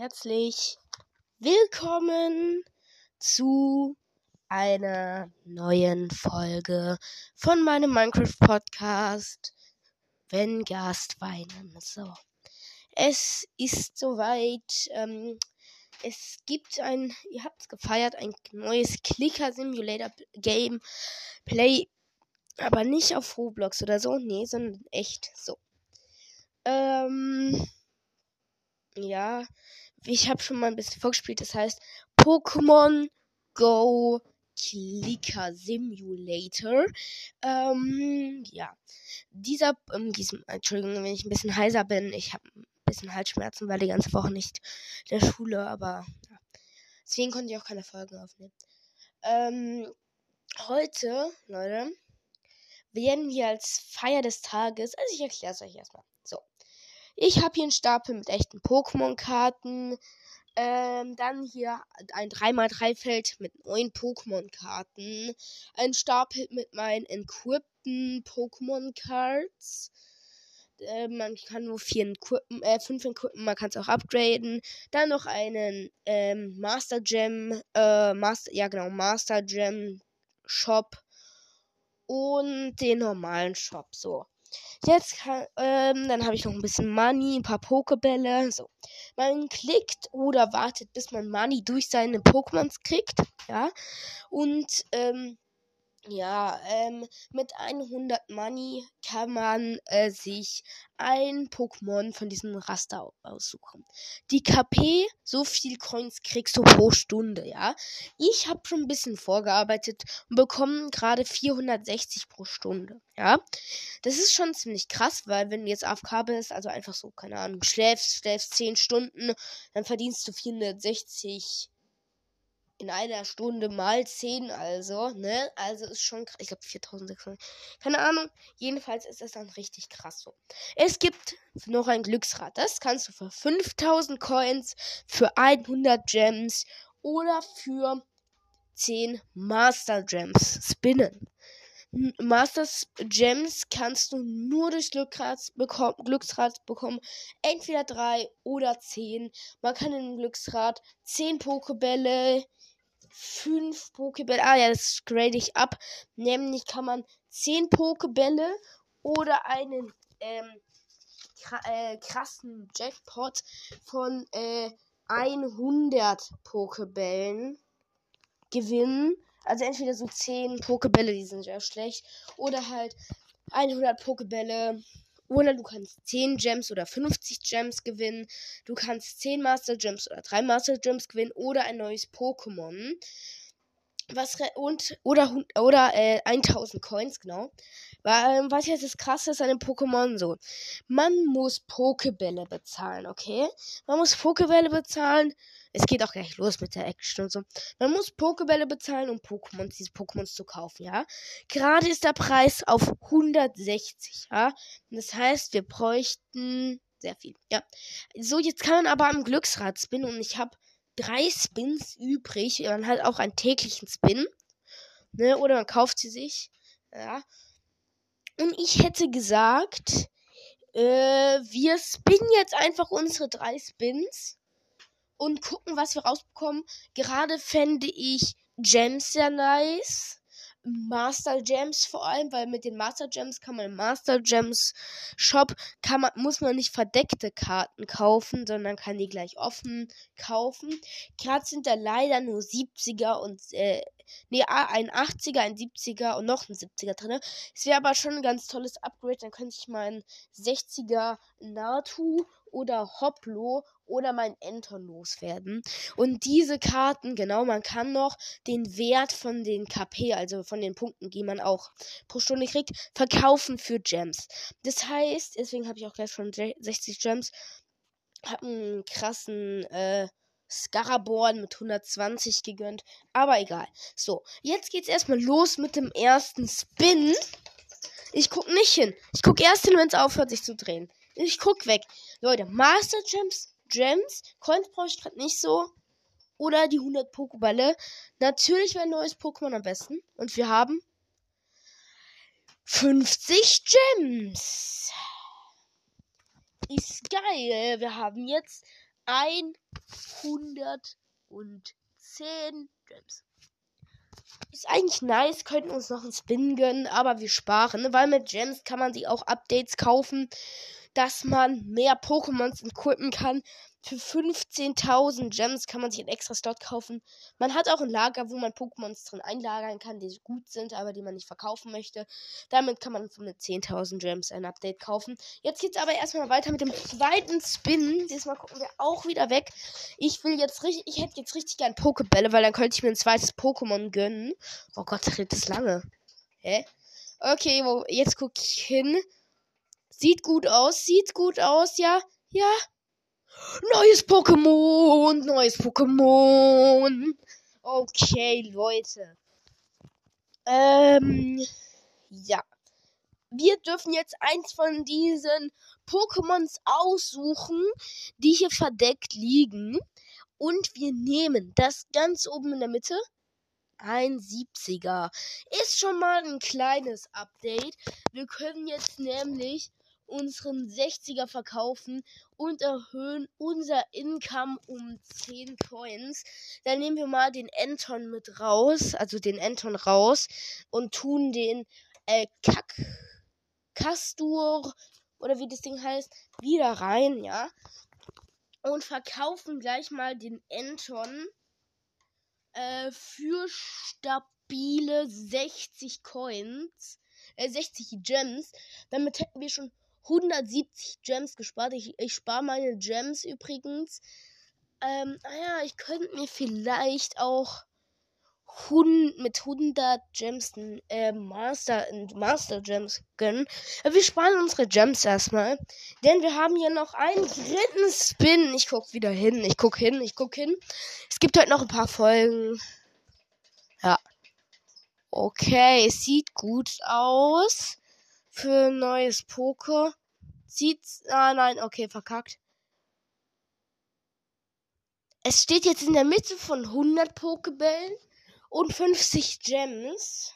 herzlich willkommen zu einer neuen Folge von meinem Minecraft Podcast. Wenn Gast weinen. So. Es ist soweit. Ähm, es gibt ein, ihr habt es gefeiert, ein neues Clicker Simulator Game Play. Aber nicht auf Roblox oder so. Nee, sondern echt so. Ähm ja, ich habe schon mal ein bisschen vorgespielt. Das heißt Pokémon Go Clicker Simulator. Ähm, ja, dieser, ähm, diesem, Entschuldigung, wenn ich ein bisschen heiser bin. Ich habe ein bisschen Halsschmerzen, weil die ganze Woche nicht in der Schule, aber ja. deswegen konnte ich auch keine Folgen aufnehmen. Ähm, heute, Leute, werden wir als Feier des Tages, also ich erkläre es euch erstmal. So, ich habe hier einen Stapel mit echten Pokémon-Karten. Ähm, dann hier ein 3x3-Feld mit neun Pokémon-Karten. Ein Stapel mit meinen equippten Pokémon-Cards. Äh, man kann nur vier equippen, äh, fünf equippen, man kann es auch upgraden. Dann noch einen ähm, Master Gem, äh, Master, ja genau, Master Gem Shop und den normalen Shop. So. Jetzt kann, ähm, dann habe ich noch ein bisschen Money, ein paar Pokebälle. So. Man klickt oder wartet, bis man Money durch seine Pokémons kriegt. Ja. Und, ähm, ja, ähm, mit 100 Money kann man äh, sich ein Pokémon von diesem Raster aussuchen. Die KP, so viel Coins kriegst du pro Stunde, ja. Ich habe schon ein bisschen vorgearbeitet und bekomme gerade 460 pro Stunde, ja. Das ist schon ziemlich krass, weil wenn du jetzt AFK bist, also einfach so, keine Ahnung, schläfst, schläfst 10 Stunden, dann verdienst du 460 in einer Stunde mal 10, also, ne? Also ist schon krass. Ich glaube 4600. Keine Ahnung. Jedenfalls ist es dann richtig krass so. Es gibt noch ein Glücksrad. Das kannst du für 5000 Coins, für 100 Gems oder für 10 Master Gems spinnen. Master Gems kannst du nur durch Glücksrad, bekommen, Glücksrad bekommen. Entweder 3 oder 10. Man kann im Glücksrad 10 Pokebälle, fünf Pokebälle. Ah ja, das grade ich ab. Nämlich kann man zehn Pokebälle oder einen ähm, äh, krassen Jackpot von äh, 100 Pokebällen gewinnen. Also entweder so 10 Pokebälle, die sind sehr schlecht. Oder halt 100 Pokebälle oder du kannst 10 Gems oder 50 Gems gewinnen. Du kannst 10 Master Gems oder 3 Master Gems gewinnen oder ein neues Pokémon. Was und oder oder äh, 1000 Coins genau. Ähm, was jetzt das krasse ist an dem Pokémon so. Man muss Pokebälle bezahlen, okay? Man muss Pokebälle bezahlen es geht auch gleich los mit der Action und so. Man muss Pokebälle bezahlen, um Pokémon, diese Pokémons zu kaufen, ja. Gerade ist der Preis auf 160, ja. Das heißt, wir bräuchten sehr viel, ja. So, jetzt kann man aber am Glücksrad spinnen und ich habe drei Spins übrig. Man hat auch einen täglichen Spin, ne, oder man kauft sie sich, ja. Und ich hätte gesagt, äh, wir spinnen jetzt einfach unsere drei Spins und gucken, was wir rausbekommen. Gerade fände ich Gems sehr nice. Master Gems vor allem, weil mit den Master Gems kann man im Master Gems Shop kann man, muss man nicht verdeckte Karten kaufen, sondern kann die gleich offen kaufen. Gerade sind da leider nur 70er und äh, nee, ein 80er, ein 70er und noch ein 70er drin. Es wäre aber schon ein ganz tolles Upgrade, dann könnte ich meinen 60er Natu oder Hoplo oder mein Enton loswerden. Und diese Karten, genau, man kann noch den Wert von den KP, also von den Punkten, die man auch pro Stunde kriegt, verkaufen für Gems. Das heißt, deswegen habe ich auch gleich schon 60 Gems, habe einen krassen, äh, Scaraborn mit 120 gegönnt. Aber egal. So, jetzt geht's erstmal los mit dem ersten Spin. Ich guck nicht hin. Ich guck erst hin, wenn es aufhört, sich zu drehen. Ich guck weg. Leute, Master Gems, Gems, Coins brauche ich gerade nicht so. Oder die 100 Pokébälle. Natürlich wäre ein neues Pokémon am besten. Und wir haben 50 Gems. Ist geil. Wir haben jetzt 110 Gems. Ist eigentlich nice, könnten uns noch einen Spin gönnen, aber wir sparen, weil mit Gems kann man sich auch Updates kaufen, dass man mehr Pokémons equippen kann. Für 15.000 Gems kann man sich einen extra Slot kaufen. Man hat auch ein Lager, wo man Pokémons drin einlagern kann, die gut sind, aber die man nicht verkaufen möchte. Damit kann man mit 10.000 Gems ein Update kaufen. Jetzt geht es aber erstmal weiter mit dem zweiten Spin. Diesmal gucken wir auch wieder weg. Ich will jetzt richtig, ich hätte jetzt richtig gern Pokebälle, weil dann könnte ich mir ein zweites Pokémon gönnen. Oh Gott, das redet das lange. Hä? Okay, jetzt guck ich hin. Sieht gut aus, sieht gut aus, ja. Ja, Neues Pokémon, neues Pokémon. Okay, Leute. Ähm, ja. Wir dürfen jetzt eins von diesen Pokémons aussuchen, die hier verdeckt liegen. Und wir nehmen das ganz oben in der Mitte. Ein 70er. Ist schon mal ein kleines Update. Wir können jetzt nämlich unseren 60er verkaufen und erhöhen unser Income um 10 Coins. Dann nehmen wir mal den Anton mit raus, also den Anton raus und tun den äh, Kack Kastur oder wie das Ding heißt, wieder rein, ja. Und verkaufen gleich mal den Anton äh, für stabile 60 Coins, äh, 60 Gems. Damit hätten wir schon 170 Gems gespart. Ich, ich spare meine Gems übrigens. Ähm, naja, ah ich könnte mir vielleicht auch 100, mit 100 Gems äh, Master, Master Gems gönnen. Aber wir sparen unsere Gems erstmal. Denn wir haben hier noch einen dritten Spin. Ich guck wieder hin. Ich guck hin. Ich guck hin. Es gibt heute noch ein paar Folgen. Ja. Okay, es sieht gut aus für neues Poker. Sieht's. Ah, nein, okay, verkackt. Es steht jetzt in der Mitte von 100 Pokebällen und 50 Gems.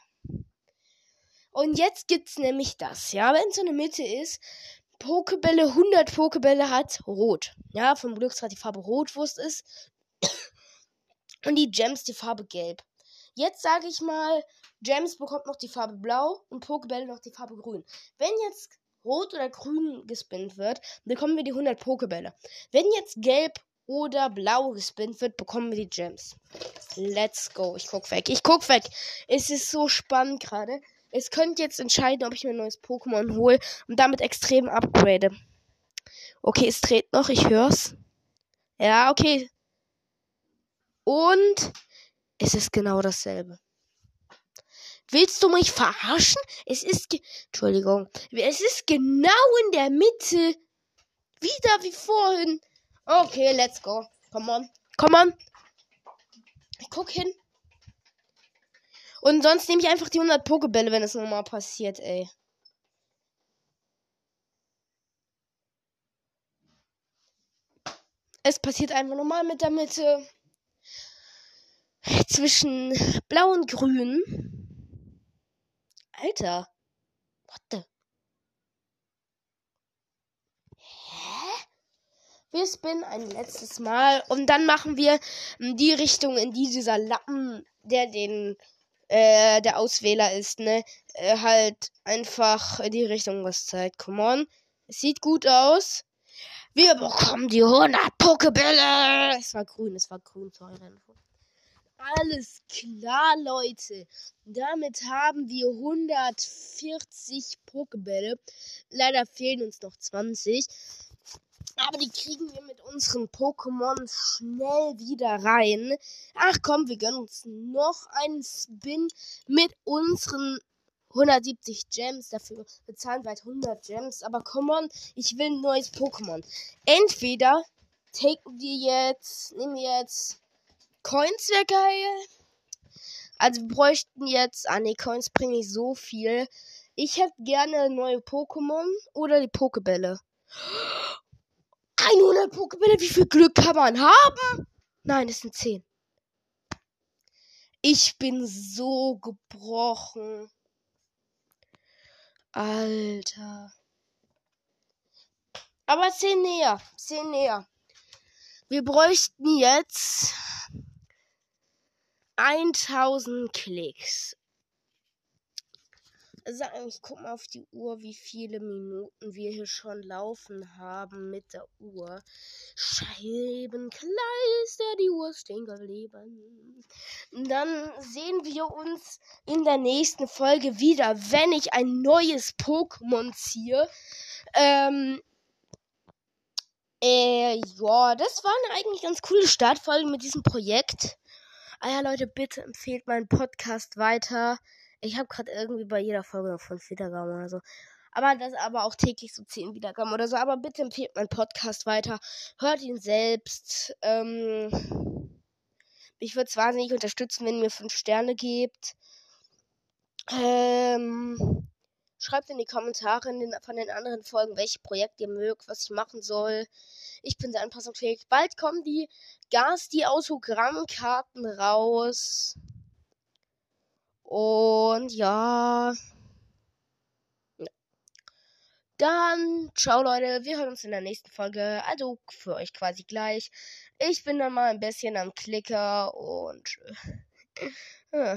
Und jetzt gibt's nämlich das, ja, wenn es in der Mitte ist, Pokebälle, 100 Pokebälle hat rot. Ja, vom Glücksrad die Farbe rot, wo es ist. Und die Gems die Farbe gelb. Jetzt sage ich mal, Gems bekommt noch die Farbe blau und Pokebälle noch die Farbe grün. Wenn jetzt rot oder grün gespinnt wird, bekommen wir die 100 Pokebälle. Wenn jetzt gelb oder blau gespinnt wird, bekommen wir die Gems. Let's go. Ich guck weg. Ich guck weg. Es ist so spannend gerade. Es könnte jetzt entscheiden, ob ich mir ein neues Pokémon hole und damit extrem upgrade. Okay, es dreht noch. Ich hör's. Ja, okay. Und es ist genau dasselbe. Willst du mich verarschen? Es ist. Entschuldigung. Es ist genau in der Mitte. Wieder wie vorhin. Okay, let's go. Come on. Come on. Ich guck hin. Und sonst nehme ich einfach die 100 Pokebälle, wenn es nochmal passiert, ey. Es passiert einfach nochmal mit der Mitte zwischen Blau und Grün. Alter. What the? Hä? Wir spinnen ein letztes Mal und dann machen wir die Richtung, in die dieser Lappen, der den äh, der Auswähler ist, ne, äh, halt einfach in die Richtung was zeigt. Come on. Es sieht gut aus. Wir bekommen die 100 Pokebälle. Es war grün, es war grün, sorry. Alles klar, Leute. Damit haben wir 140 Pokebälle. Leider fehlen uns noch 20. Aber die kriegen wir mit unseren Pokémon schnell wieder rein. Ach komm, wir gönnen uns noch einen Spin mit unseren 170 Gems. Dafür bezahlen wir halt 100 Gems. Aber komm on, ich will ein neues Pokémon. Entweder taken wir jetzt, nehmen wir jetzt Coins wäre geil. Also wir bräuchten jetzt. Ah ne, Coins bringen nicht so viel. Ich hätte gerne neue Pokémon oder die Pokebälle. 100 Pokebälle, wie viel Glück kann man haben? Nein, es sind 10. Ich bin so gebrochen. Alter. Aber 10 näher. 10 näher. Wir bräuchten jetzt 1000 Klicks. Also ich guck mal auf die Uhr, wie viele Minuten wir hier schon laufen haben mit der Uhr. Scheibenkleister, die Uhr stehen geblieben. Dann sehen wir uns in der nächsten Folge wieder, wenn ich ein neues Pokémon ziehe. Ähm, äh, ja, das war eine eigentlich ganz coole Startfolge mit diesem Projekt. Ah ja, Leute, bitte empfehlt meinen Podcast weiter. Ich habe gerade irgendwie bei jeder Folge noch 5 Wiedergaben oder so. Aber das aber auch täglich so 10 Wiedergaben oder so. Aber bitte empfehlt meinen Podcast weiter. Hört ihn selbst. Ähm, mich würde es wahnsinnig unterstützen, wenn ihr mir 5 Sterne gebt. Ähm, schreibt in die Kommentare in den, von den anderen Folgen, welche Projekte ihr mögt, was ich machen soll. Ich bin sehr anpassungsfähig. Bald kommen die Gas, die Autogrammkarten raus. Und ja. Dann, ciao Leute, wir hören uns in der nächsten Folge. Also für euch quasi gleich. Ich bin dann mal ein bisschen am Klicker und. Äh,